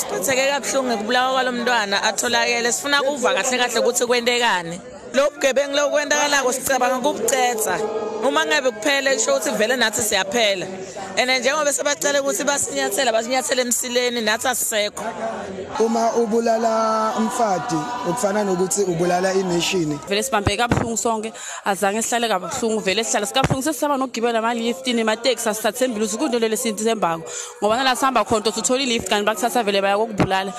siphatheke kabuhlungu ngokubulawa kwalo mntwana atholakele. Sifuna kuva kahle kahle ukuthi kwentekani lo bugebengu lokwendakalako sicabanga kubucetha uma ngabe kuphele kusho ukuthi vele nathi siyaphela. And njengoba sebacela ukuthi basinyathela basinyathele emsileni nathi asisekho. Uma ubulala umfati ukufana nokuthi ubulala ination vele sibambe kabuhlungu sonke. Azange sihlale kabuhlungu vele sihlala sikabuhlungu sesisaba nokugibela ama-lift nemateksi asithathembile ukuthi kunto lele sinto sembako ngoba nala sihamba khona uthi uthola i-lift kanti bakuthatha vele bayakokubulala